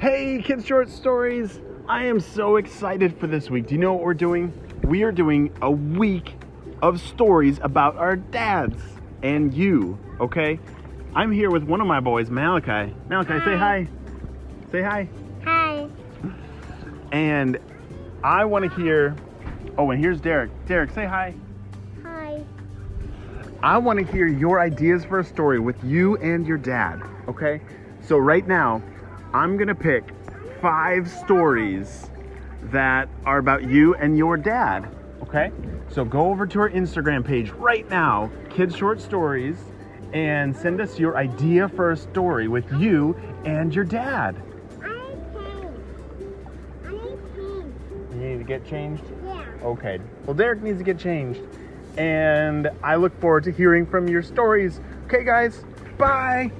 Hey, Kids Short Stories! I am so excited for this week. Do you know what we're doing? We are doing a week of stories about our dads and you, okay? I'm here with one of my boys, Malachi. Malachi, say hi. Say hi. Hi. And I want to hear. Oh, and here's Derek. Derek, say hi. Hi. I want to hear your ideas for a story with you and your dad, okay? So, right now, I'm going to pick five stories that are about you and your dad, okay? So, go over to our Instagram page right now, Kids Short Stories, and send us your idea for a story with you and your dad. I need pain. I need pain. You need to get changed? Yeah. Okay. Well, Derek needs to get changed. And I look forward to hearing from your stories. Okay, guys. Bye.